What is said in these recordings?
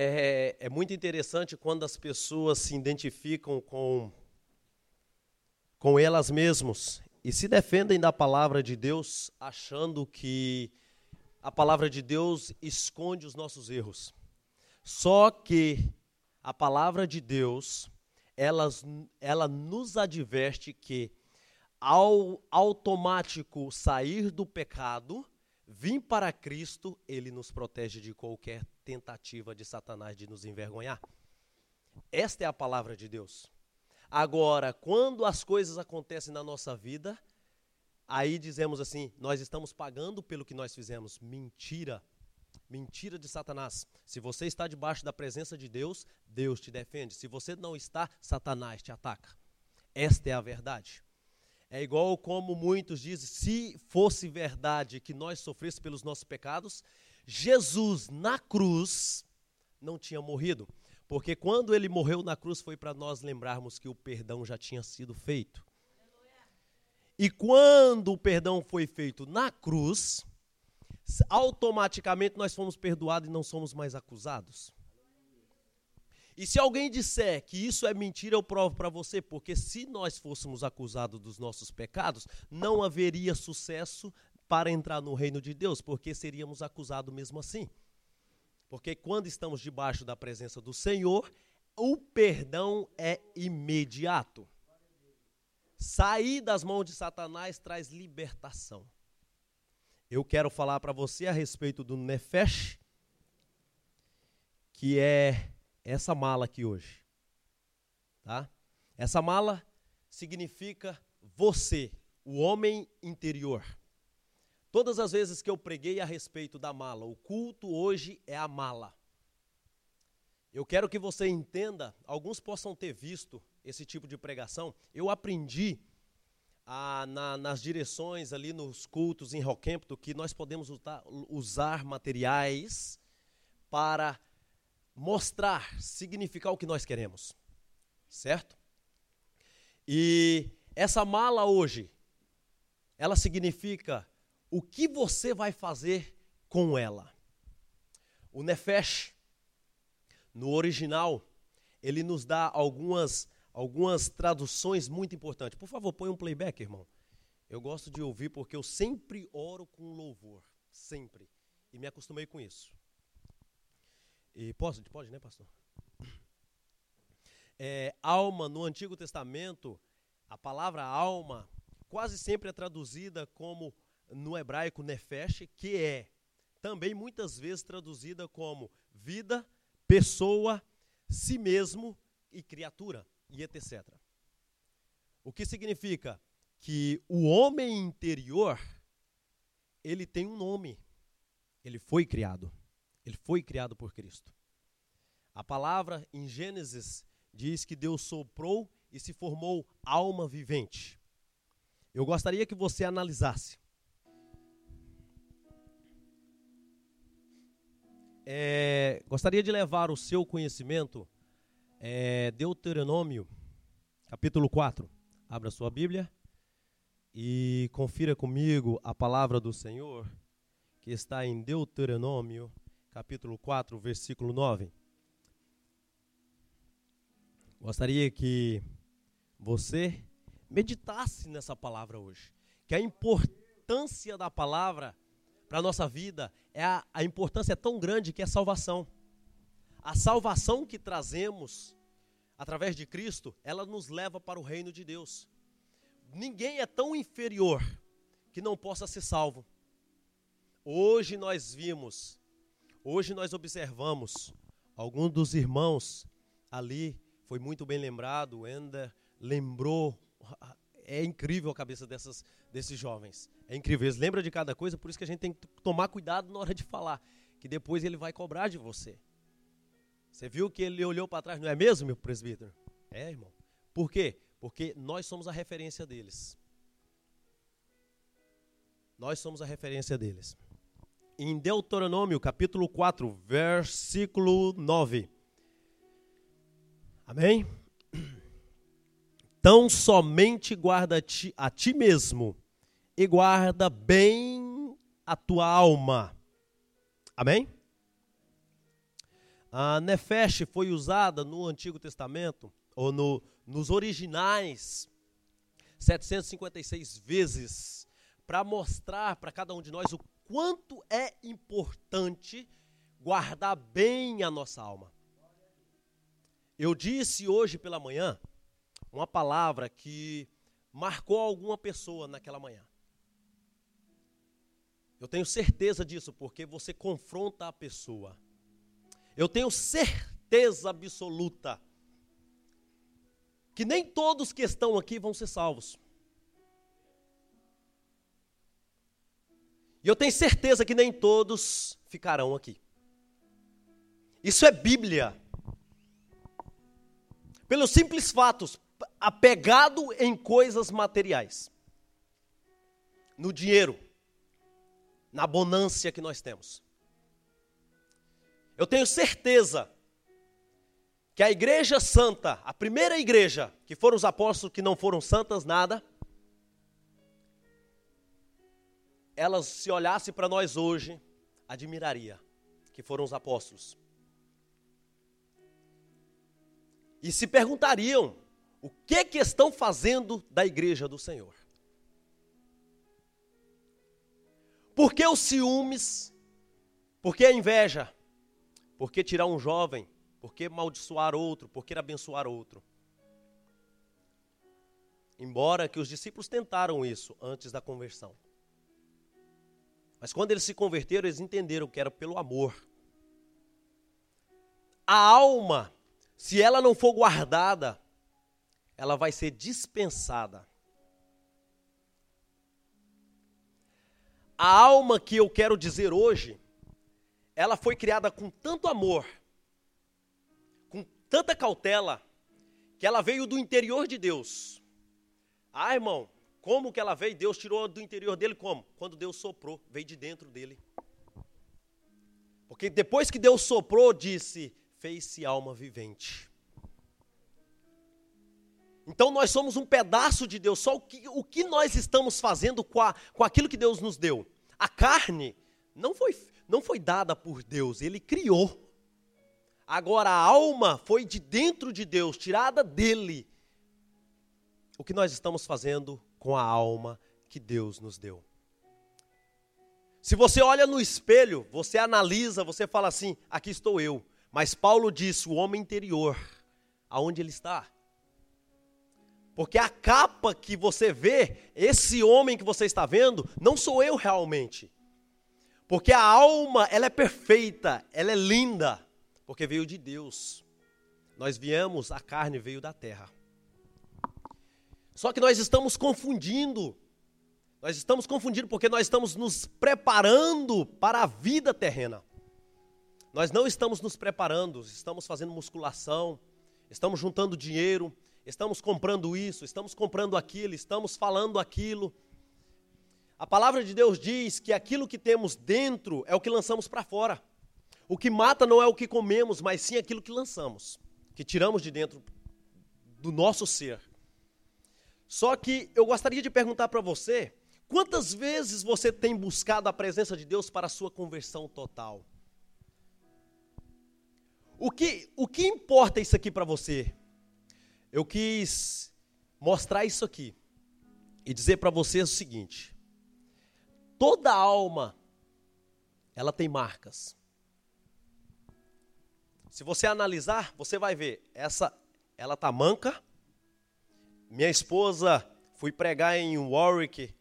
É, é muito interessante quando as pessoas se identificam com, com elas mesmas e se defendem da palavra de Deus, achando que a palavra de Deus esconde os nossos erros. Só que a palavra de Deus, ela, ela nos adverte que ao automático sair do pecado, vir para Cristo, ele nos protege de qualquer tentativa de Satanás de nos envergonhar. Esta é a palavra de Deus. Agora, quando as coisas acontecem na nossa vida, aí dizemos assim: nós estamos pagando pelo que nós fizemos. Mentira. Mentira de Satanás. Se você está debaixo da presença de Deus, Deus te defende. Se você não está, Satanás te ataca. Esta é a verdade. É igual como muitos dizem: se fosse verdade que nós sofrêssemos pelos nossos pecados, Jesus na cruz não tinha morrido. Porque quando ele morreu na cruz foi para nós lembrarmos que o perdão já tinha sido feito. E quando o perdão foi feito na cruz, automaticamente nós fomos perdoados e não somos mais acusados. E se alguém disser que isso é mentira, eu provo para você, porque se nós fôssemos acusados dos nossos pecados, não haveria sucesso para entrar no reino de Deus, porque seríamos acusados mesmo assim. Porque quando estamos debaixo da presença do Senhor, o perdão é imediato. Sair das mãos de Satanás traz libertação. Eu quero falar para você a respeito do Nefesh, que é essa mala aqui hoje. Tá? Essa mala significa você, o homem interior. Todas as vezes que eu preguei a respeito da mala, o culto hoje é a mala. Eu quero que você entenda, alguns possam ter visto esse tipo de pregação. Eu aprendi a, na, nas direções ali nos cultos em Rockhampton que nós podemos usar, usar materiais para mostrar, significar o que nós queremos. Certo? E essa mala hoje, ela significa o que você vai fazer com ela. O Nefesh, no original, ele nos dá algumas, algumas traduções muito importantes. Por favor, põe um playback, irmão. Eu gosto de ouvir porque eu sempre oro com louvor. Sempre. E me acostumei com isso. E pode, pode, né, pastor? É, alma, no Antigo Testamento, a palavra alma quase sempre é traduzida como, no hebraico, nefesh, que é também muitas vezes traduzida como vida, pessoa, si mesmo e criatura, e etc. O que significa que o homem interior, ele tem um nome, ele foi criado. Ele foi criado por Cristo. A palavra em Gênesis diz que Deus soprou e se formou alma vivente. Eu gostaria que você analisasse. É, gostaria de levar o seu conhecimento, é, Deuteronômio, capítulo 4. Abra sua Bíblia e confira comigo a palavra do Senhor, que está em Deuteronômio, capítulo 4, versículo 9. Gostaria que você meditasse nessa palavra hoje. Que a importância da palavra para a nossa vida, é a, a importância é tão grande que é salvação. A salvação que trazemos através de Cristo, ela nos leva para o reino de Deus. Ninguém é tão inferior que não possa ser salvo. Hoje nós vimos Hoje nós observamos alguns dos irmãos ali, foi muito bem lembrado, Ender lembrou, é incrível a cabeça dessas, desses jovens, é incrível, eles lembram de cada coisa, por isso que a gente tem que tomar cuidado na hora de falar, que depois ele vai cobrar de você. Você viu que ele olhou para trás, não é mesmo, meu presbítero? É, irmão. Por quê? Porque nós somos a referência deles. Nós somos a referência deles em Deuteronômio, capítulo 4, versículo 9. Amém? Tão somente guarda -te a ti mesmo e guarda bem a tua alma. Amém? A Nefesh foi usada no Antigo Testamento, ou no, nos originais, 756 vezes, para mostrar para cada um de nós o quanto é importante guardar bem a nossa alma. Eu disse hoje pela manhã uma palavra que marcou alguma pessoa naquela manhã. Eu tenho certeza disso, porque você confronta a pessoa. Eu tenho certeza absoluta que nem todos que estão aqui vão ser salvos. E eu tenho certeza que nem todos ficarão aqui. Isso é Bíblia. Pelos simples fatos, apegado em coisas materiais, no dinheiro, na bonância que nós temos. Eu tenho certeza que a igreja santa, a primeira igreja, que foram os apóstolos que não foram santas nada, elas se olhasse para nós hoje, admiraria que foram os apóstolos. E se perguntariam o que que estão fazendo da igreja do Senhor. Por que os ciúmes? Por que a inveja? Por que tirar um jovem? Por que amaldiçoar outro? Por que abençoar outro? Embora que os discípulos tentaram isso antes da conversão. Mas quando eles se converteram, eles entenderam que era pelo amor. A alma, se ela não for guardada, ela vai ser dispensada. A alma que eu quero dizer hoje, ela foi criada com tanto amor, com tanta cautela, que ela veio do interior de Deus. Ah, irmão, como que ela veio? Deus tirou do interior dele como? Quando Deus soprou, veio de dentro dele. Porque depois que Deus soprou, disse: fez-se alma vivente. Então nós somos um pedaço de Deus, só o que, o que nós estamos fazendo com, a, com aquilo que Deus nos deu. A carne não foi, não foi dada por Deus, Ele criou. Agora a alma foi de dentro de Deus, tirada dele. O que nós estamos fazendo com a alma que Deus nos deu? Se você olha no espelho, você analisa, você fala assim: aqui estou eu. Mas Paulo disse: o homem interior, aonde ele está? Porque a capa que você vê, esse homem que você está vendo, não sou eu realmente. Porque a alma, ela é perfeita, ela é linda, porque veio de Deus. Nós viemos, a carne veio da terra. Só que nós estamos confundindo. Nós estamos confundindo porque nós estamos nos preparando para a vida terrena. Nós não estamos nos preparando, estamos fazendo musculação, estamos juntando dinheiro, estamos comprando isso, estamos comprando aquilo, estamos falando aquilo. A palavra de Deus diz que aquilo que temos dentro é o que lançamos para fora. O que mata não é o que comemos, mas sim aquilo que lançamos, que tiramos de dentro do nosso ser. Só que eu gostaria de perguntar para você, quantas vezes você tem buscado a presença de Deus para a sua conversão total? O que, o que importa isso aqui para você? Eu quis mostrar isso aqui e dizer para vocês o seguinte: toda alma ela tem marcas. Se você analisar, você vai ver, essa ela tá manca. Minha esposa fui pregar em Warwick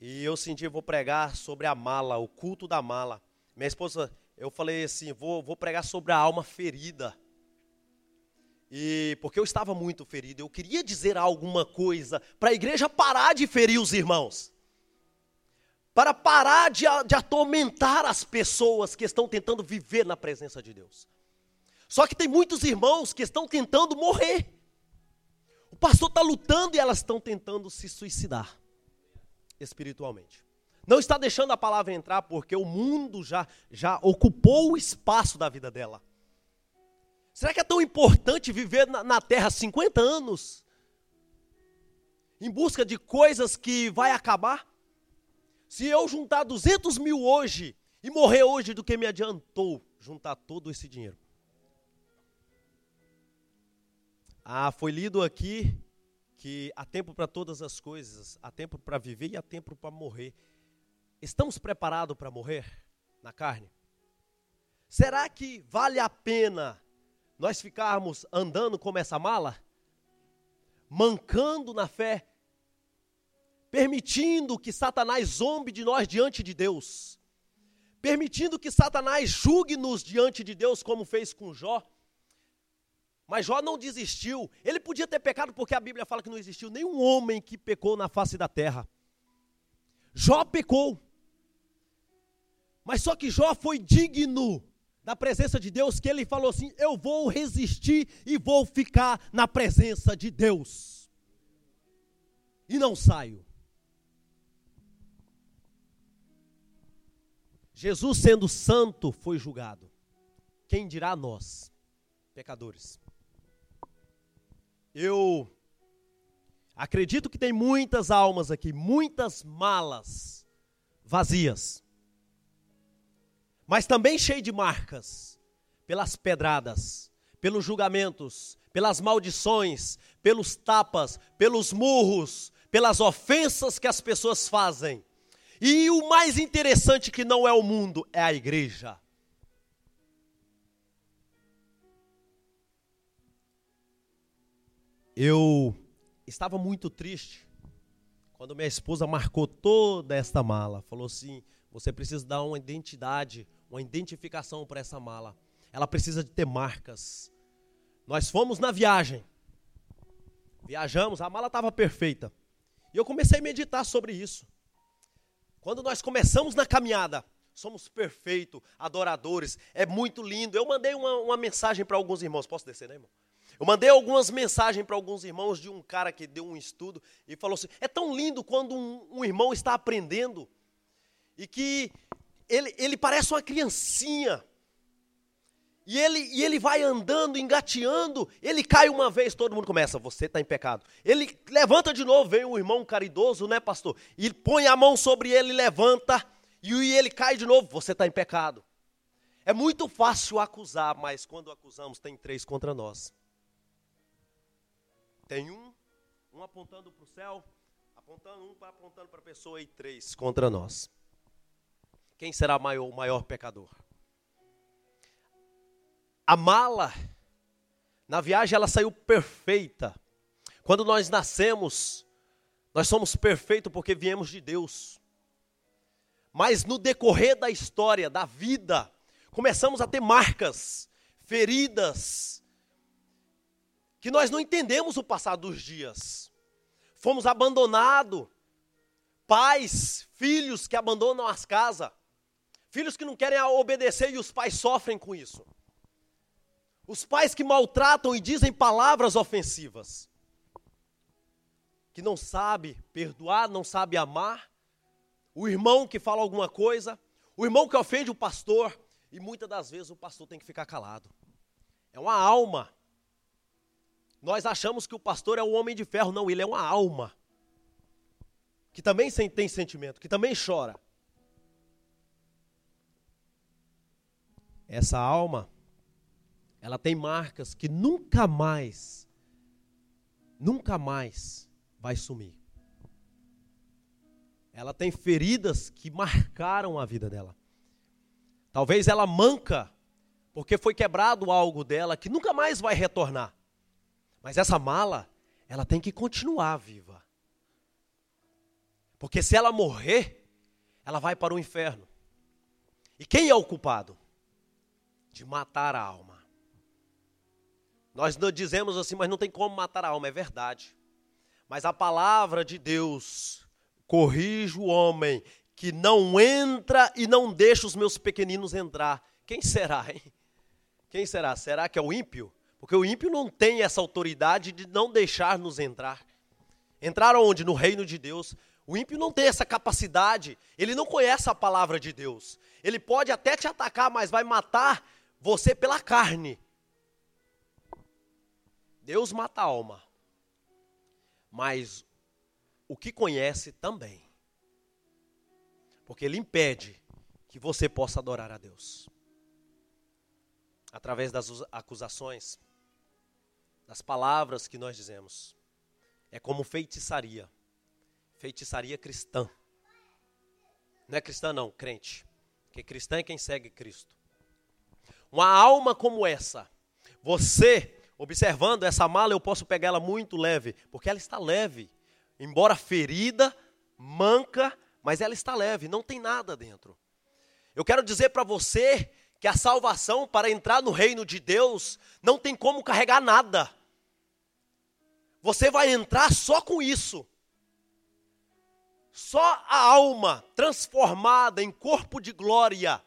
e eu senti vou pregar sobre a mala, o culto da mala. Minha esposa, eu falei assim, vou, vou pregar sobre a alma ferida. E porque eu estava muito ferido, eu queria dizer alguma coisa para a igreja parar de ferir os irmãos. Para parar de, de atormentar as pessoas que estão tentando viver na presença de Deus. Só que tem muitos irmãos que estão tentando morrer. O pastor está lutando e elas estão tentando se suicidar espiritualmente. Não está deixando a palavra entrar porque o mundo já, já ocupou o espaço da vida dela. Será que é tão importante viver na, na terra 50 anos? Em busca de coisas que vai acabar? Se eu juntar 200 mil hoje e morrer hoje, do que me adiantou juntar todo esse dinheiro? Ah, foi lido aqui que há tempo para todas as coisas, há tempo para viver e há tempo para morrer. Estamos preparados para morrer na carne? Será que vale a pena nós ficarmos andando como essa mala? Mancando na fé, permitindo que Satanás zombe de nós diante de Deus, permitindo que Satanás julgue-nos diante de Deus, como fez com Jó. Mas Jó não desistiu. Ele podia ter pecado porque a Bíblia fala que não existiu nenhum homem que pecou na face da terra. Jó pecou. Mas só que Jó foi digno da presença de Deus, que ele falou assim: Eu vou resistir e vou ficar na presença de Deus. E não saio. Jesus, sendo santo, foi julgado. Quem dirá nós, pecadores? Eu acredito que tem muitas almas aqui, muitas malas vazias, mas também cheio de marcas, pelas pedradas, pelos julgamentos, pelas maldições, pelos tapas, pelos murros, pelas ofensas que as pessoas fazem. E o mais interessante que não é o mundo, é a igreja. Eu estava muito triste quando minha esposa marcou toda esta mala. Falou assim: você precisa dar uma identidade, uma identificação para essa mala. Ela precisa de ter marcas. Nós fomos na viagem. Viajamos, a mala estava perfeita. E eu comecei a meditar sobre isso. Quando nós começamos na caminhada, somos perfeitos, adoradores, é muito lindo. Eu mandei uma, uma mensagem para alguns irmãos. Posso descer, né, irmão? Eu mandei algumas mensagens para alguns irmãos de um cara que deu um estudo e falou assim: é tão lindo quando um, um irmão está aprendendo e que ele, ele parece uma criancinha. E ele, e ele vai andando, engateando, ele cai uma vez, todo mundo começa, você está em pecado. Ele levanta de novo, vem o irmão caridoso, né, pastor? E põe a mão sobre ele, levanta, e ele cai de novo, você está em pecado. É muito fácil acusar, mas quando acusamos, tem três contra nós. Tem um, um apontando para o céu, apontando um apontando para a pessoa e três contra nós. Quem será maior, o maior pecador? A mala, na viagem, ela saiu perfeita. Quando nós nascemos, nós somos perfeitos porque viemos de Deus. Mas no decorrer da história, da vida, começamos a ter marcas, feridas, que nós não entendemos o passar dos dias. Fomos abandonados. Pais, filhos que abandonam as casas. Filhos que não querem obedecer e os pais sofrem com isso. Os pais que maltratam e dizem palavras ofensivas. Que não sabe perdoar, não sabe amar. O irmão que fala alguma coisa. O irmão que ofende o pastor. E muitas das vezes o pastor tem que ficar calado. É uma alma nós achamos que o pastor é o homem de ferro. Não, ele é uma alma. Que também tem sentimento, que também chora. Essa alma, ela tem marcas que nunca mais, nunca mais vai sumir. Ela tem feridas que marcaram a vida dela. Talvez ela manca porque foi quebrado algo dela que nunca mais vai retornar. Mas essa mala, ela tem que continuar viva. Porque se ela morrer, ela vai para o inferno. E quem é o culpado? De matar a alma. Nós dizemos assim, mas não tem como matar a alma, é verdade. Mas a palavra de Deus corrige o homem que não entra e não deixa os meus pequeninos entrar. Quem será, hein? Quem será? Será que é o ímpio? Porque o ímpio não tem essa autoridade de não deixar nos entrar. Entrar onde? No reino de Deus. O ímpio não tem essa capacidade. Ele não conhece a palavra de Deus. Ele pode até te atacar, mas vai matar você pela carne. Deus mata a alma. Mas o que conhece também. Porque ele impede que você possa adorar a Deus. Através das acusações das palavras que nós dizemos. É como feitiçaria. Feitiçaria cristã. Não é cristã, não, crente. Porque cristã é quem segue Cristo. Uma alma como essa, você, observando essa mala, eu posso pegar ela muito leve, porque ela está leve. Embora ferida, manca, mas ela está leve, não tem nada dentro. Eu quero dizer para você que a salvação para entrar no reino de Deus não tem como carregar nada. Você vai entrar só com isso. Só a alma transformada em corpo de glória.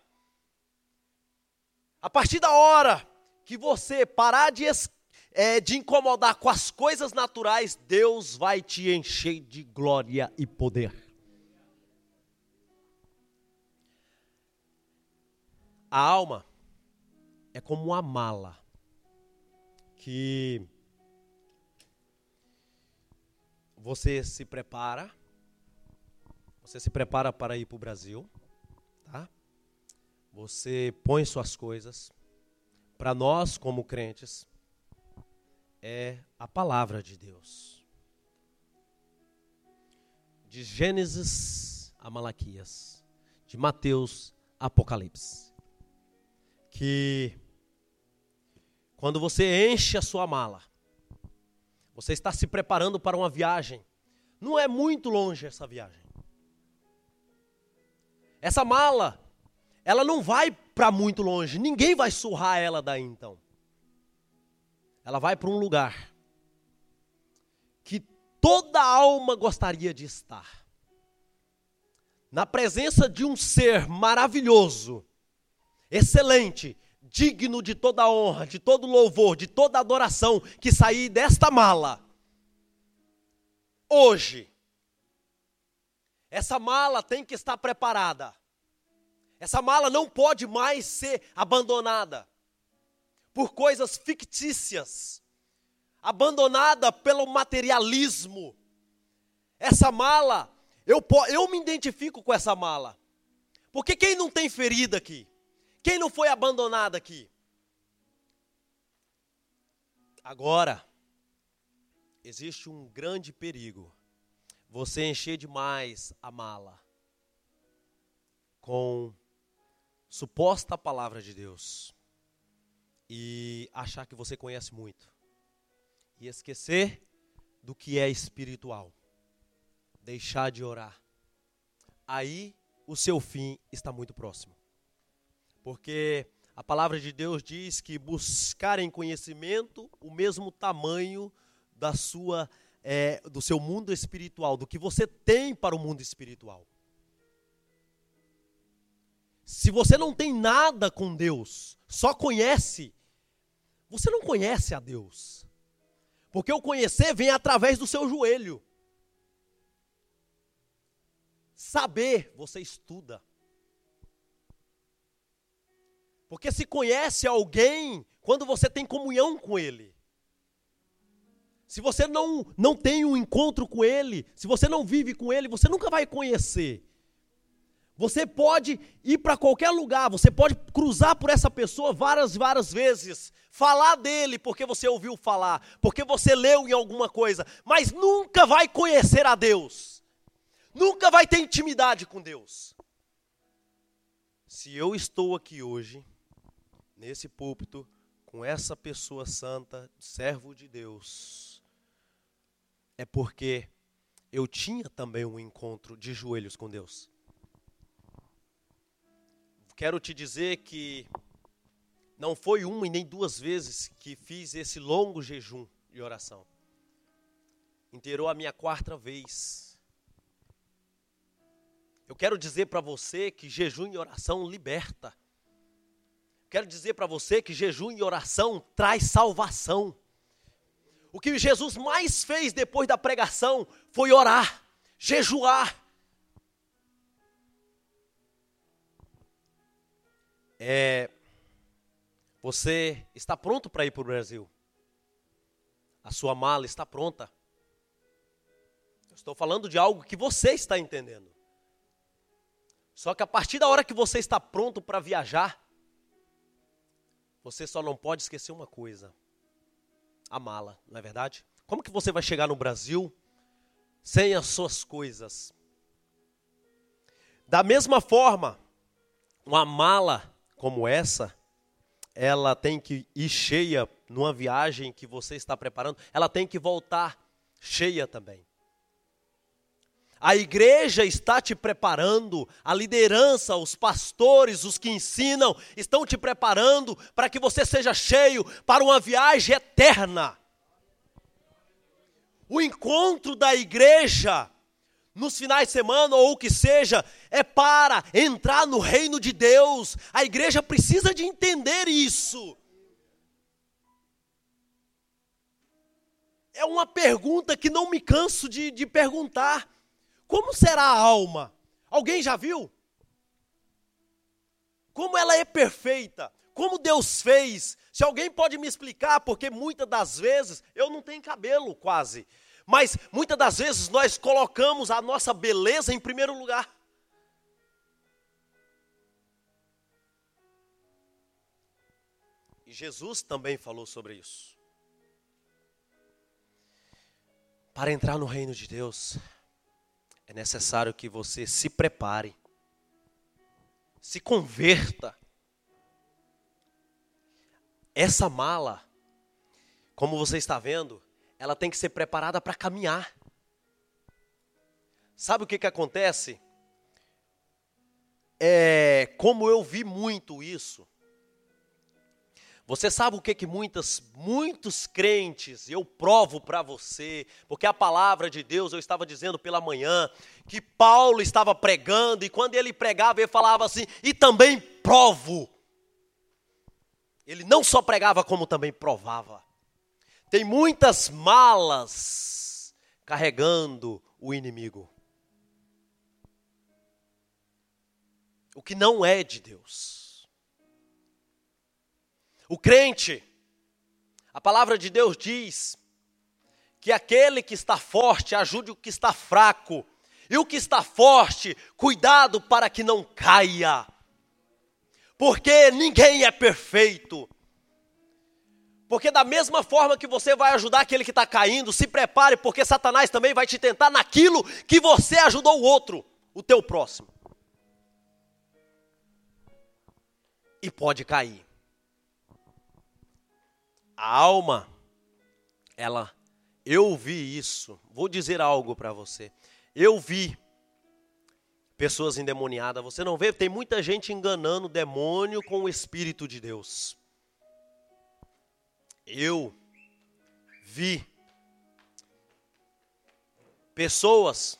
A partir da hora que você parar de, é, de incomodar com as coisas naturais, Deus vai te encher de glória e poder. A alma é como uma mala que você se prepara, você se prepara para ir para o Brasil? Você põe suas coisas. Para nós, como crentes, é a palavra de Deus. De Gênesis a Malaquias, de Mateus a Apocalipse que quando você enche a sua mala, você está se preparando para uma viagem. Não é muito longe essa viagem. Essa mala, ela não vai para muito longe. Ninguém vai surrar ela daí então. Ela vai para um lugar que toda alma gostaria de estar. Na presença de um ser maravilhoso excelente, digno de toda honra, de todo louvor, de toda adoração que sair desta mala. Hoje, essa mala tem que estar preparada. Essa mala não pode mais ser abandonada por coisas fictícias, abandonada pelo materialismo. Essa mala, eu, eu me identifico com essa mala. Porque quem não tem ferida aqui? Quem não foi abandonado aqui? Agora, existe um grande perigo. Você encher demais a mala com suposta palavra de Deus e achar que você conhece muito e esquecer do que é espiritual. Deixar de orar. Aí o seu fim está muito próximo. Porque a palavra de Deus diz que buscarem conhecimento o mesmo tamanho da sua é, do seu mundo espiritual, do que você tem para o mundo espiritual. Se você não tem nada com Deus, só conhece, você não conhece a Deus. Porque o conhecer vem através do seu joelho. Saber, você estuda. Porque se conhece alguém quando você tem comunhão com ele. Se você não, não tem um encontro com ele, se você não vive com ele, você nunca vai conhecer. Você pode ir para qualquer lugar, você pode cruzar por essa pessoa várias, várias vezes, falar dele porque você ouviu falar, porque você leu em alguma coisa, mas nunca vai conhecer a Deus, nunca vai ter intimidade com Deus. Se eu estou aqui hoje, nesse púlpito com essa pessoa santa, servo de Deus, é porque eu tinha também um encontro de joelhos com Deus. Quero te dizer que não foi uma e nem duas vezes que fiz esse longo jejum e oração. Inteirou a minha quarta vez. Eu quero dizer para você que jejum e oração liberta. Quero dizer para você que jejum e oração traz salvação. O que Jesus mais fez depois da pregação foi orar, jejuar. É, você está pronto para ir para o Brasil? A sua mala está pronta? Eu estou falando de algo que você está entendendo. Só que a partir da hora que você está pronto para viajar, você só não pode esquecer uma coisa: a mala, não é verdade? Como que você vai chegar no Brasil sem as suas coisas? Da mesma forma, uma mala como essa, ela tem que ir cheia numa viagem que você está preparando, ela tem que voltar cheia também. A igreja está te preparando, a liderança, os pastores, os que ensinam, estão te preparando para que você seja cheio para uma viagem eterna. O encontro da igreja nos finais de semana ou o que seja, é para entrar no reino de Deus. A igreja precisa de entender isso. É uma pergunta que não me canso de, de perguntar. Como será a alma? Alguém já viu? Como ela é perfeita? Como Deus fez? Se alguém pode me explicar, porque muitas das vezes eu não tenho cabelo quase, mas muitas das vezes nós colocamos a nossa beleza em primeiro lugar. E Jesus também falou sobre isso. Para entrar no reino de Deus, é necessário que você se prepare, se converta. Essa mala, como você está vendo, ela tem que ser preparada para caminhar. Sabe o que, que acontece? É, como eu vi muito isso, você sabe o que que muitas, muitos crentes, eu provo para você, porque a palavra de Deus, eu estava dizendo pela manhã, que Paulo estava pregando, e quando ele pregava, ele falava assim, e também provo. Ele não só pregava, como também provava. Tem muitas malas carregando o inimigo. O que não é de Deus. O crente, a palavra de Deus diz que aquele que está forte ajude o que está fraco, e o que está forte, cuidado para que não caia, porque ninguém é perfeito. Porque da mesma forma que você vai ajudar aquele que está caindo, se prepare, porque Satanás também vai te tentar naquilo que você ajudou o outro, o teu próximo. E pode cair a alma, ela, eu vi isso. Vou dizer algo para você. Eu vi pessoas endemoniadas. Você não vê? Tem muita gente enganando o demônio com o Espírito de Deus. Eu vi pessoas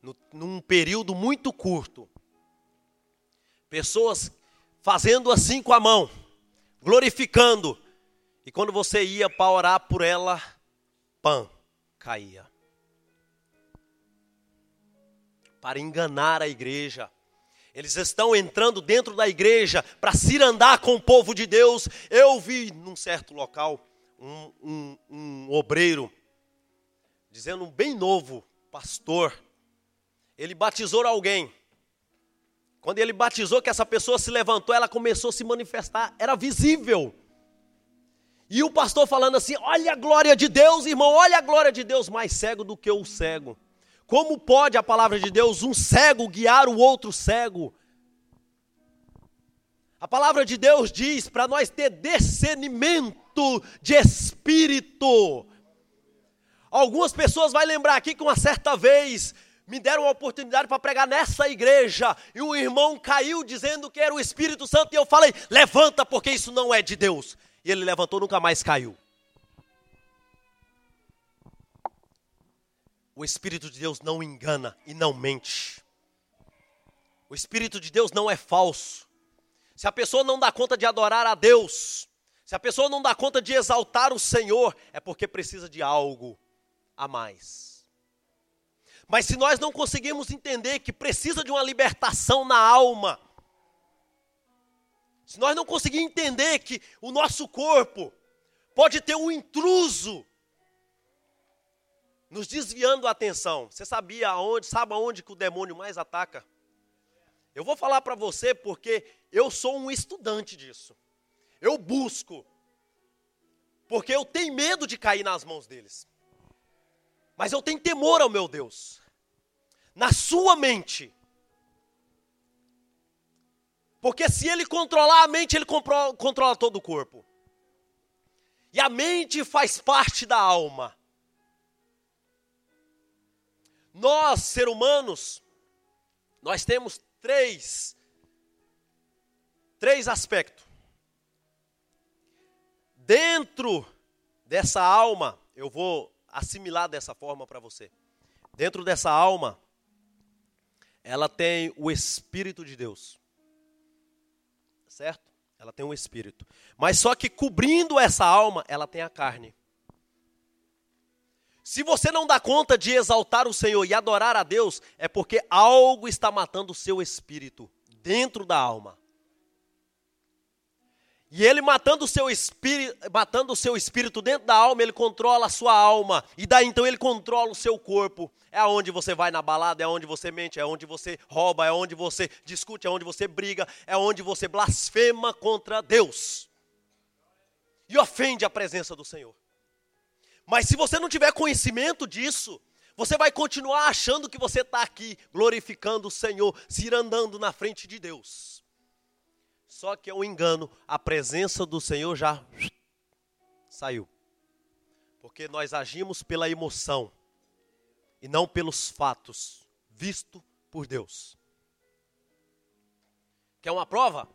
no, num período muito curto, pessoas fazendo assim com a mão, glorificando, e quando você ia para orar por ela, pã, caía. Para enganar a igreja. Eles estão entrando dentro da igreja para se andar com o povo de Deus. Eu vi num certo local um, um, um obreiro dizendo um bem novo, pastor. Ele batizou alguém. Quando ele batizou, que essa pessoa se levantou, ela começou a se manifestar, era visível. E o pastor falando assim: olha a glória de Deus, irmão, olha a glória de Deus, mais cego do que o cego. Como pode a palavra de Deus, um cego, guiar o outro cego? A palavra de Deus diz para nós ter discernimento de espírito. Algumas pessoas vão lembrar aqui que uma certa vez me deram uma oportunidade para pregar nessa igreja e um irmão caiu dizendo que era o Espírito Santo e eu falei: levanta, porque isso não é de Deus e ele levantou nunca mais caiu. O Espírito de Deus não engana e não mente. O Espírito de Deus não é falso. Se a pessoa não dá conta de adorar a Deus, se a pessoa não dá conta de exaltar o Senhor, é porque precisa de algo a mais. Mas se nós não conseguimos entender que precisa de uma libertação na alma, se nós não conseguirmos entender que o nosso corpo pode ter um intruso nos desviando a atenção. Você sabia aonde, sabe aonde que o demônio mais ataca? Eu vou falar para você porque eu sou um estudante disso. Eu busco. Porque eu tenho medo de cair nas mãos deles. Mas eu tenho temor ao meu Deus. Na sua mente. Porque se ele controlar a mente, ele controla todo o corpo. E a mente faz parte da alma. Nós, ser humanos, nós temos três, três aspectos. Dentro dessa alma, eu vou assimilar dessa forma para você. Dentro dessa alma, ela tem o Espírito de Deus. Certo? Ela tem um Espírito. Mas só que cobrindo essa alma, ela tem a carne. Se você não dá conta de exaltar o Senhor e adorar a Deus, é porque algo está matando o seu espírito dentro da alma. E ele matando o seu espírito, matando o seu espírito dentro da alma, ele controla a sua alma. E daí então ele controla o seu corpo. É aonde você vai na balada, é onde você mente, é onde você rouba, é onde você discute, é onde você briga, é onde você blasfema contra Deus. E ofende a presença do Senhor. Mas se você não tiver conhecimento disso, você vai continuar achando que você está aqui glorificando o Senhor, se ir andando na frente de Deus. Só que é um engano, a presença do Senhor já saiu. Porque nós agimos pela emoção e não pelos fatos visto por Deus. Quer uma prova?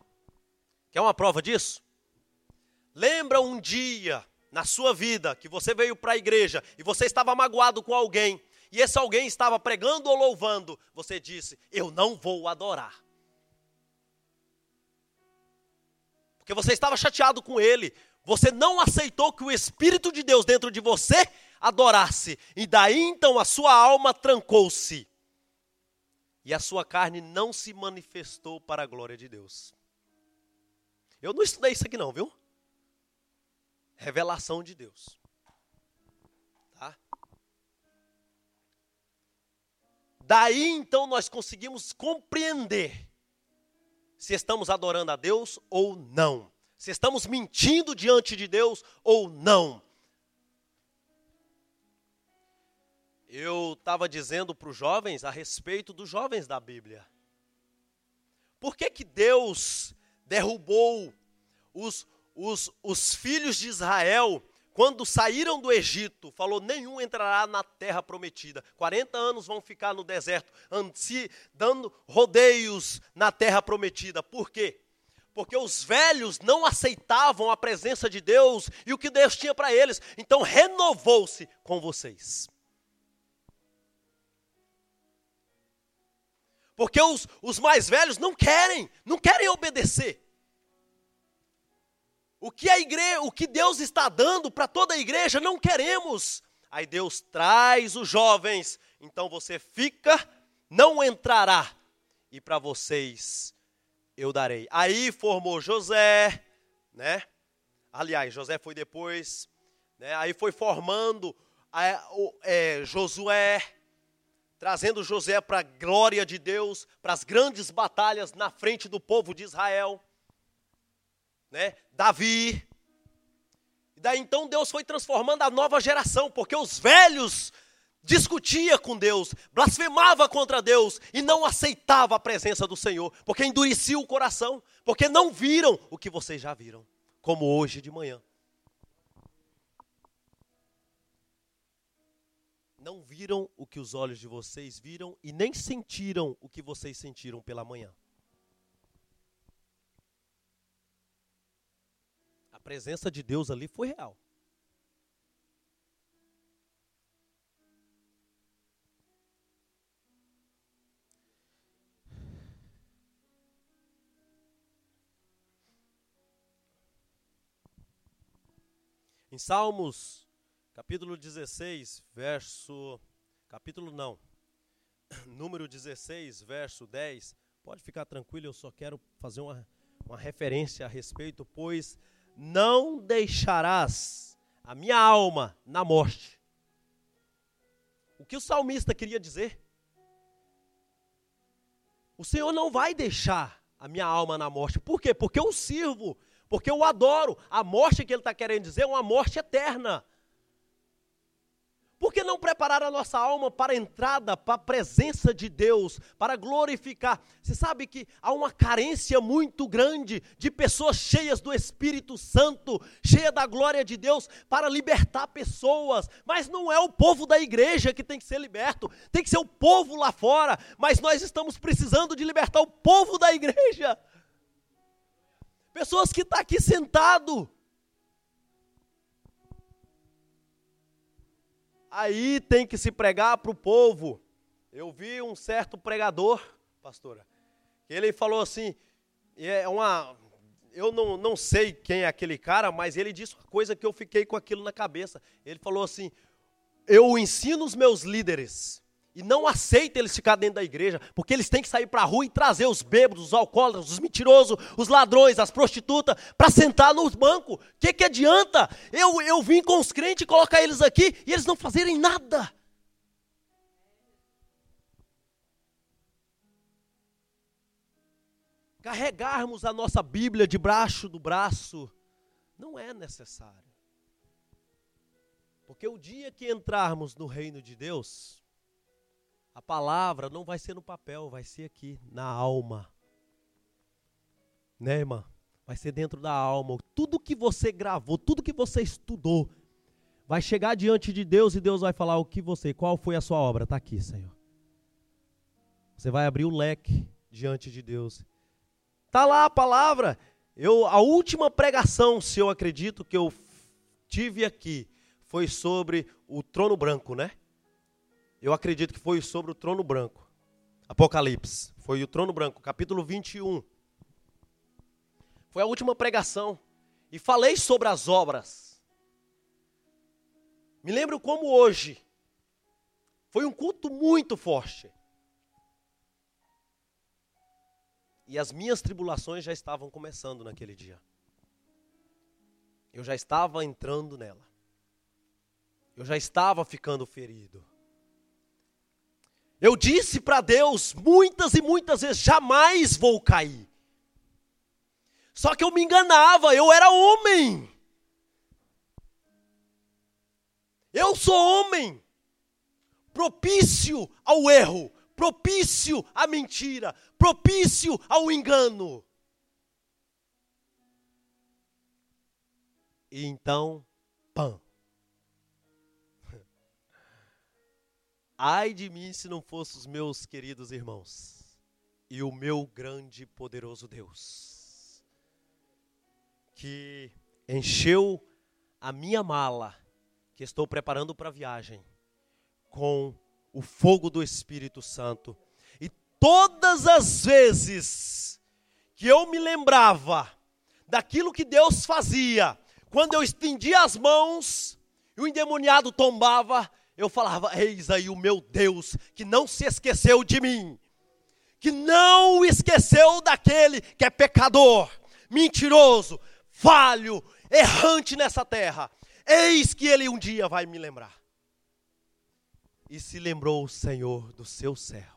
Quer uma prova disso? Lembra um dia na sua vida que você veio para a igreja e você estava magoado com alguém, e esse alguém estava pregando ou louvando, você disse: Eu não vou adorar. Porque você estava chateado com ele, você não aceitou que o Espírito de Deus dentro de você adorasse, e daí então a sua alma trancou-se, e a sua carne não se manifestou para a glória de Deus. Eu não estudei isso aqui, não, viu? Revelação de Deus. Tá? Daí então nós conseguimos compreender se estamos adorando a Deus ou não. Se estamos mentindo diante de Deus ou não. Eu estava dizendo para os jovens a respeito dos jovens da Bíblia. Por que, que Deus derrubou os, os, os filhos de Israel, quando saíram do Egito, falou: nenhum entrará na terra prometida. 40 anos vão ficar no deserto, dando rodeios na terra prometida. Por quê? Porque os velhos não aceitavam a presença de Deus e o que Deus tinha para eles. Então renovou-se com vocês. Porque os, os mais velhos não querem, não querem obedecer. O que a igreja, o que Deus está dando para toda a igreja, não queremos. Aí Deus traz os jovens, então você fica, não entrará, e para vocês eu darei. Aí formou José, né? Aliás, José foi depois, né? Aí foi formando é, Josué, trazendo José para a glória de Deus, para as grandes batalhas na frente do povo de Israel né? Davi. E daí então Deus foi transformando a nova geração, porque os velhos discutia com Deus, blasfemava contra Deus e não aceitava a presença do Senhor, porque endurecia o coração, porque não viram o que vocês já viram, como hoje de manhã. Não viram o que os olhos de vocês viram e nem sentiram o que vocês sentiram pela manhã. A presença de Deus ali foi real. Em Salmos, capítulo 16, verso. Capítulo não. Número 16, verso 10. Pode ficar tranquilo, eu só quero fazer uma, uma referência a respeito, pois não deixarás a minha alma na morte. O que o salmista queria dizer? O Senhor não vai deixar a minha alma na morte. Por quê? Porque eu sirvo porque eu adoro. A morte que ele está querendo dizer é uma morte eterna. Não preparar a nossa alma para a entrada, para a presença de Deus, para glorificar? Você sabe que há uma carência muito grande de pessoas cheias do Espírito Santo, cheias da glória de Deus, para libertar pessoas. Mas não é o povo da igreja que tem que ser liberto, tem que ser o povo lá fora. Mas nós estamos precisando de libertar o povo da igreja. Pessoas que estão tá aqui sentado Aí tem que se pregar para o povo. Eu vi um certo pregador, pastora, ele falou assim, é uma, eu não, não sei quem é aquele cara, mas ele disse uma coisa que eu fiquei com aquilo na cabeça. Ele falou assim: Eu ensino os meus líderes e não aceita eles ficar dentro da igreja, porque eles têm que sair para a rua e trazer os bêbados, os alcoólatras, os mentirosos, os ladrões, as prostitutas, para sentar nos bancos. O que, que adianta? Eu, eu vim com os crentes colocar eles aqui e eles não fazerem nada. Carregarmos a nossa Bíblia debaixo do braço não é necessário. Porque o dia que entrarmos no reino de Deus, a palavra não vai ser no papel, vai ser aqui, na alma. Né, irmã? Vai ser dentro da alma. Tudo que você gravou, tudo que você estudou, vai chegar diante de Deus e Deus vai falar o que você, qual foi a sua obra. Está aqui, Senhor. Você vai abrir o leque diante de Deus. Tá lá a palavra. Eu, a última pregação, se eu acredito que eu tive aqui, foi sobre o trono branco, né? Eu acredito que foi sobre o trono branco. Apocalipse. Foi o trono branco, capítulo 21. Foi a última pregação. E falei sobre as obras. Me lembro como hoje. Foi um culto muito forte. E as minhas tribulações já estavam começando naquele dia. Eu já estava entrando nela. Eu já estava ficando ferido. Eu disse para Deus muitas e muitas vezes: jamais vou cair. Só que eu me enganava, eu era homem. Eu sou homem, propício ao erro, propício à mentira, propício ao engano. E então, pam, Ai de mim se não fossem os meus queridos irmãos e o meu grande e poderoso Deus, que encheu a minha mala, que estou preparando para a viagem, com o fogo do Espírito Santo. E todas as vezes que eu me lembrava daquilo que Deus fazia, quando eu estendia as mãos e o endemoniado tombava, eu falava: Eis aí o meu Deus que não se esqueceu de mim, que não esqueceu daquele que é pecador, mentiroso, falho, errante nessa terra. Eis que ele um dia vai me lembrar. E se lembrou o Senhor do seu servo.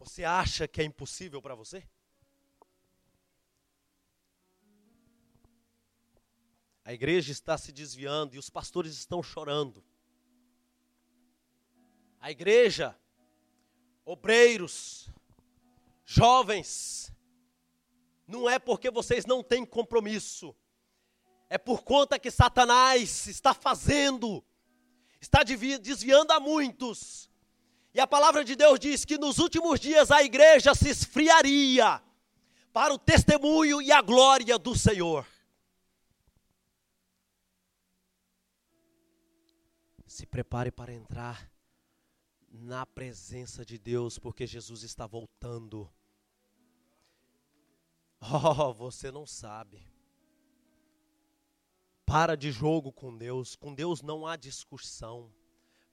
Você acha que é impossível para você? A igreja está se desviando e os pastores estão chorando. A igreja, obreiros, jovens, não é porque vocês não têm compromisso, é por conta que Satanás está fazendo, está desviando a muitos. E a palavra de Deus diz que nos últimos dias a igreja se esfriaria para o testemunho e a glória do Senhor. Se prepare para entrar na presença de Deus, porque Jesus está voltando. Oh, você não sabe. Para de jogo com Deus. Com Deus não há discussão.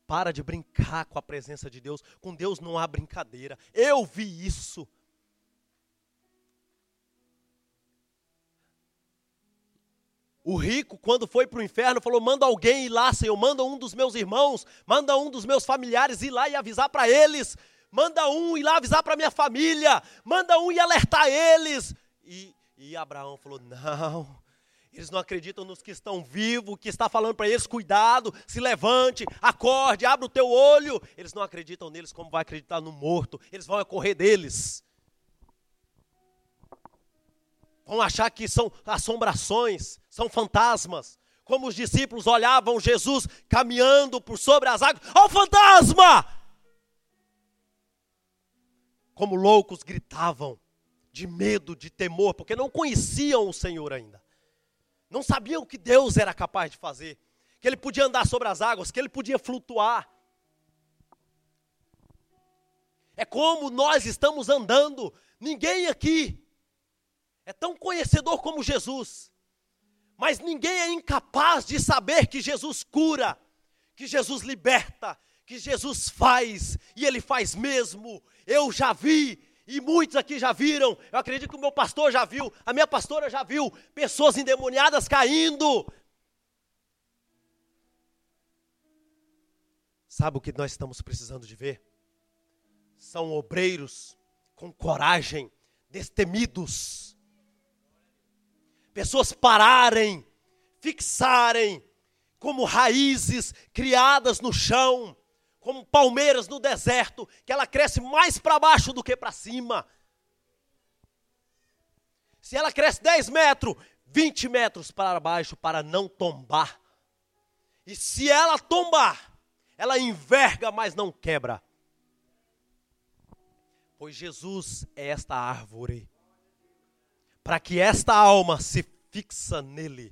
Para de brincar com a presença de Deus. Com Deus não há brincadeira. Eu vi isso. O rico, quando foi para o inferno, falou: manda alguém ir lá, Senhor, manda um dos meus irmãos, manda um dos meus familiares ir lá e avisar para eles, manda um ir lá avisar para minha família, manda um e alertar eles. E, E Abraão falou: Não, eles não acreditam nos que estão vivos, que está falando para eles: cuidado, se levante, acorde, abra o teu olho. Eles não acreditam neles como vai acreditar no morto, eles vão correr deles. Vão achar que são assombrações, são fantasmas. Como os discípulos olhavam Jesus caminhando por sobre as águas: Ó, oh, fantasma! Como loucos gritavam de medo, de temor, porque não conheciam o Senhor ainda. Não sabiam que Deus era capaz de fazer, que ele podia andar sobre as águas, que ele podia flutuar. É como nós estamos andando, ninguém aqui é tão conhecedor como Jesus, mas ninguém é incapaz de saber que Jesus cura, que Jesus liberta, que Jesus faz, e Ele faz mesmo. Eu já vi, e muitos aqui já viram, eu acredito que o meu pastor já viu, a minha pastora já viu, pessoas endemoniadas caindo. Sabe o que nós estamos precisando de ver? São obreiros com coragem, destemidos. Pessoas pararem, fixarem como raízes criadas no chão, como palmeiras no deserto, que ela cresce mais para baixo do que para cima. Se ela cresce 10 metros, 20 metros para baixo para não tombar. E se ela tombar, ela enverga, mas não quebra. Pois Jesus é esta árvore, para que esta alma se fixa nele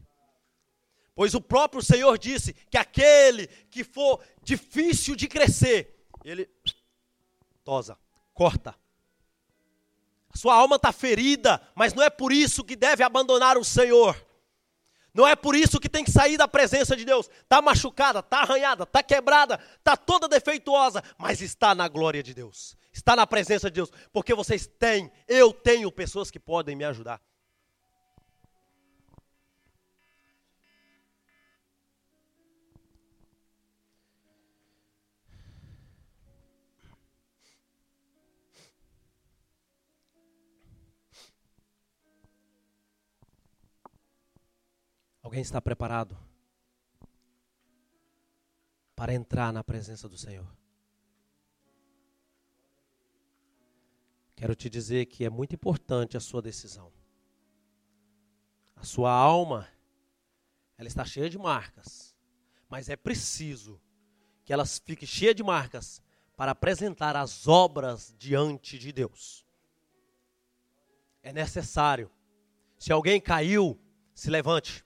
Pois o próprio Senhor disse que aquele que for difícil de crescer, ele tosa, corta. A sua alma está ferida, mas não é por isso que deve abandonar o Senhor. Não é por isso que tem que sair da presença de Deus. Está machucada, está arranhada, está quebrada, está toda defeituosa, mas está na glória de Deus. Está na presença de Deus. Porque vocês têm, eu tenho pessoas que podem me ajudar. Alguém está preparado para entrar na presença do Senhor? Quero te dizer que é muito importante a sua decisão. A sua alma, ela está cheia de marcas, mas é preciso que ela fique cheia de marcas para apresentar as obras diante de Deus. É necessário. Se alguém caiu, se levante.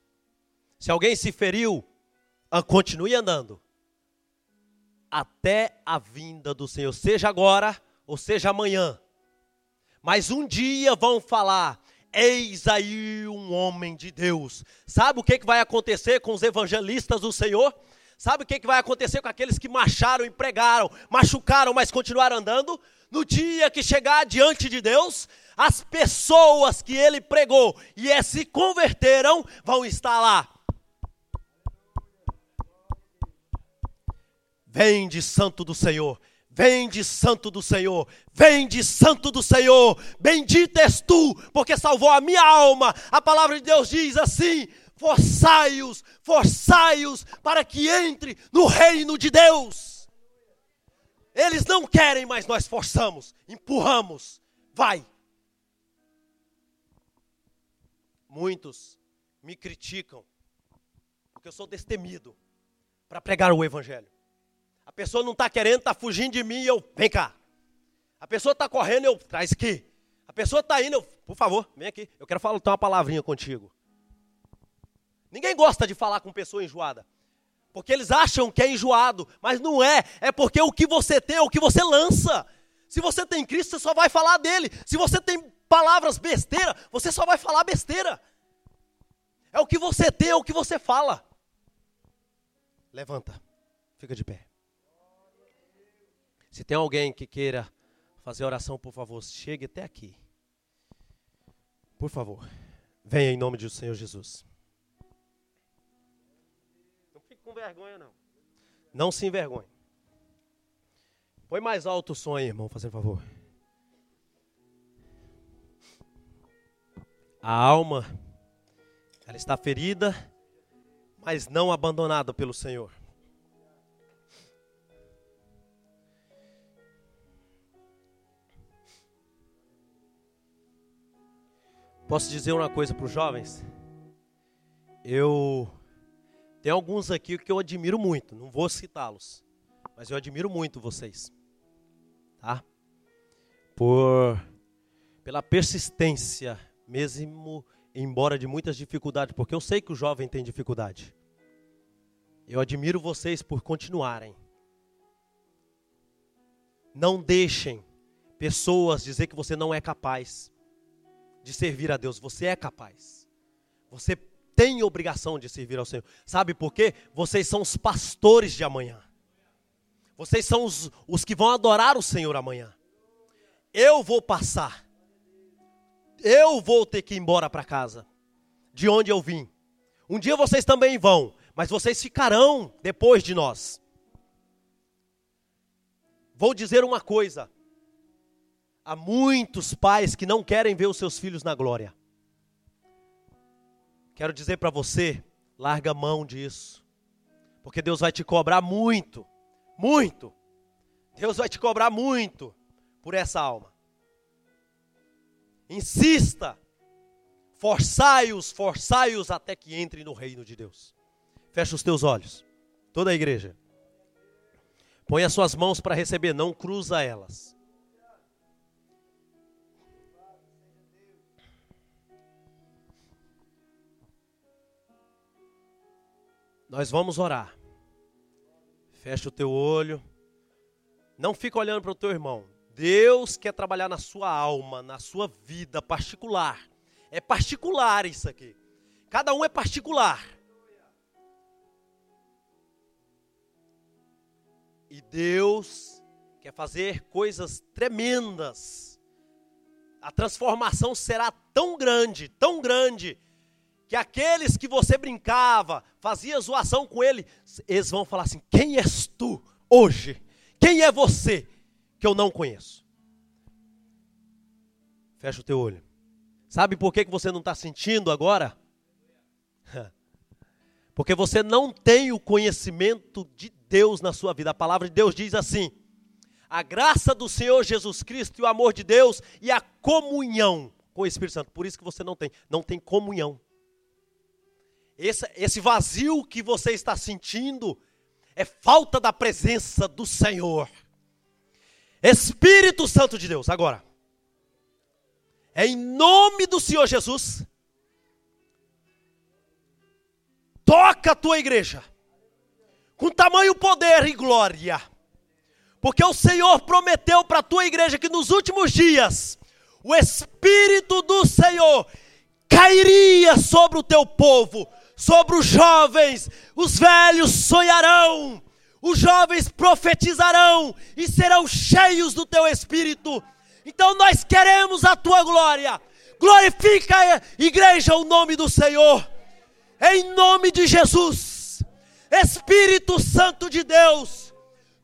Se alguém se feriu, ah, continue andando. Até a vinda do Senhor, seja agora ou seja amanhã. Mas um dia vão falar: Eis aí um homem de Deus. Sabe o que, que vai acontecer com os evangelistas do Senhor? Sabe o que, que vai acontecer com aqueles que marcharam e pregaram, machucaram, mas continuaram andando? No dia que chegar diante de Deus, as pessoas que ele pregou e é, se converteram vão estar lá Vem de santo do Senhor, vem de santo do Senhor, vem de santo do Senhor, bendito és tu, porque salvou a minha alma. A palavra de Deus diz assim: forçai-os, forçai-os, para que entre no reino de Deus. Eles não querem, mas nós forçamos, empurramos, vai. Muitos me criticam, porque eu sou destemido para pregar o Evangelho. A pessoa não está querendo, está fugindo de mim, eu, vem cá. A pessoa está correndo, eu, traz aqui. A pessoa está indo, eu, por favor, vem aqui. Eu quero falar uma palavrinha contigo. Ninguém gosta de falar com pessoa enjoada. Porque eles acham que é enjoado, mas não é. É porque o que você tem é o que você lança. Se você tem Cristo, você só vai falar dele. Se você tem palavras besteira, você só vai falar besteira. É o que você tem, é o que você fala. Levanta, fica de pé. Se tem alguém que queira fazer oração, por favor, chegue até aqui. Por favor, venha em nome do Senhor Jesus. Não fique com vergonha, não. Não se envergonhe. Põe mais alto o som aí, irmão, fazendo favor. A alma, ela está ferida, mas não abandonada pelo Senhor. Posso dizer uma coisa para os jovens? Eu tem alguns aqui que eu admiro muito, não vou citá-los, mas eu admiro muito vocês, tá? Por pela persistência, mesmo embora de muitas dificuldades, porque eu sei que o jovem tem dificuldade. Eu admiro vocês por continuarem. Não deixem pessoas dizer que você não é capaz de servir a Deus. Você é capaz. Você tem obrigação de servir ao Senhor. Sabe por quê? Vocês são os pastores de amanhã. Vocês são os, os que vão adorar o Senhor amanhã. Eu vou passar. Eu vou ter que ir embora para casa. De onde eu vim. Um dia vocês também vão mas vocês ficarão depois de nós. Vou dizer uma coisa: há muitos pais que não querem ver os seus filhos na glória. Quero dizer para você, larga mão disso, porque Deus vai te cobrar muito, muito. Deus vai te cobrar muito por essa alma. Insista, forçai-os, forçai-os até que entrem no reino de Deus. Fecha os teus olhos. Toda a igreja. Põe as suas mãos para receber, não cruza elas. Nós vamos orar. Fecha o teu olho. Não fica olhando para o teu irmão. Deus quer trabalhar na sua alma, na sua vida particular. É particular isso aqui. Cada um é particular. E Deus quer fazer coisas tremendas. A transformação será tão grande, tão grande, que aqueles que você brincava, fazia zoação com ele, eles vão falar assim: quem és tu hoje? Quem é você que eu não conheço? Fecha o teu olho. Sabe por que, que você não está sentindo agora? Porque você não tem o conhecimento de Deus na sua vida. A palavra de Deus diz assim: a graça do Senhor Jesus Cristo e o amor de Deus e a comunhão com o Espírito Santo. Por isso que você não tem, não tem comunhão. Esse, esse vazio que você está sentindo é falta da presença do Senhor. Espírito Santo de Deus, agora. É em nome do Senhor Jesus. Toca a tua igreja com tamanho poder e glória. Porque o Senhor prometeu para a tua igreja que nos últimos dias o Espírito do Senhor cairia sobre o teu povo, sobre os jovens, os velhos sonharão, os jovens profetizarão e serão cheios do teu Espírito. Então nós queremos a tua glória. Glorifica, igreja, o nome do Senhor, em nome de Jesus. Espírito Santo de Deus,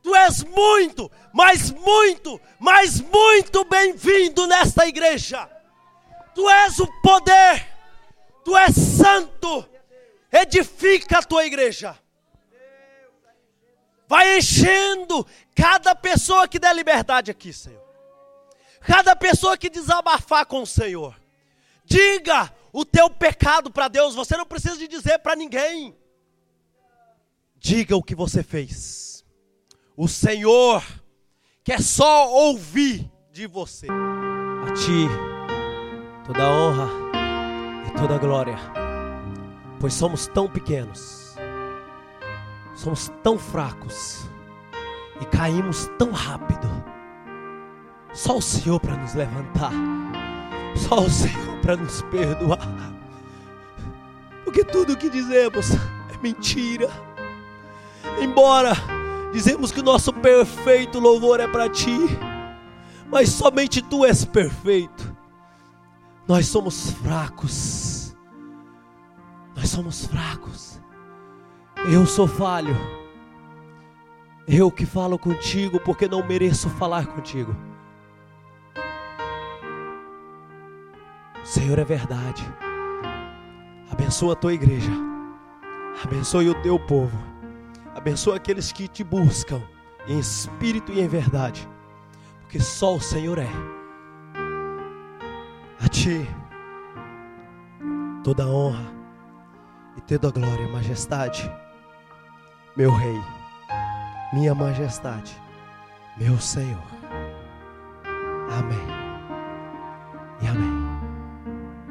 tu és muito, mas muito, mas muito bem-vindo nesta igreja. Tu és o poder, tu és santo. Edifica a tua igreja. Vai enchendo cada pessoa que der liberdade aqui, Senhor. Cada pessoa que desabafar com o Senhor. Diga o teu pecado para Deus, você não precisa de dizer para ninguém. Diga o que você fez. O Senhor quer só ouvir de você. A ti toda honra e toda glória, pois somos tão pequenos, somos tão fracos e caímos tão rápido. Só o Senhor para nos levantar, só o Senhor para nos perdoar, porque tudo o que dizemos é mentira Embora dizemos que o nosso perfeito louvor é para ti, mas somente tu és perfeito. Nós somos fracos. Nós somos fracos. Eu sou falho. Eu que falo contigo porque não mereço falar contigo. O Senhor é verdade. Abençoa a tua igreja. Abençoe o teu povo. Abençoa aqueles que te buscam em espírito e em verdade. Porque só o Senhor é. A ti toda honra e toda glória majestade, meu Rei, minha majestade, meu Senhor. Amém e amém.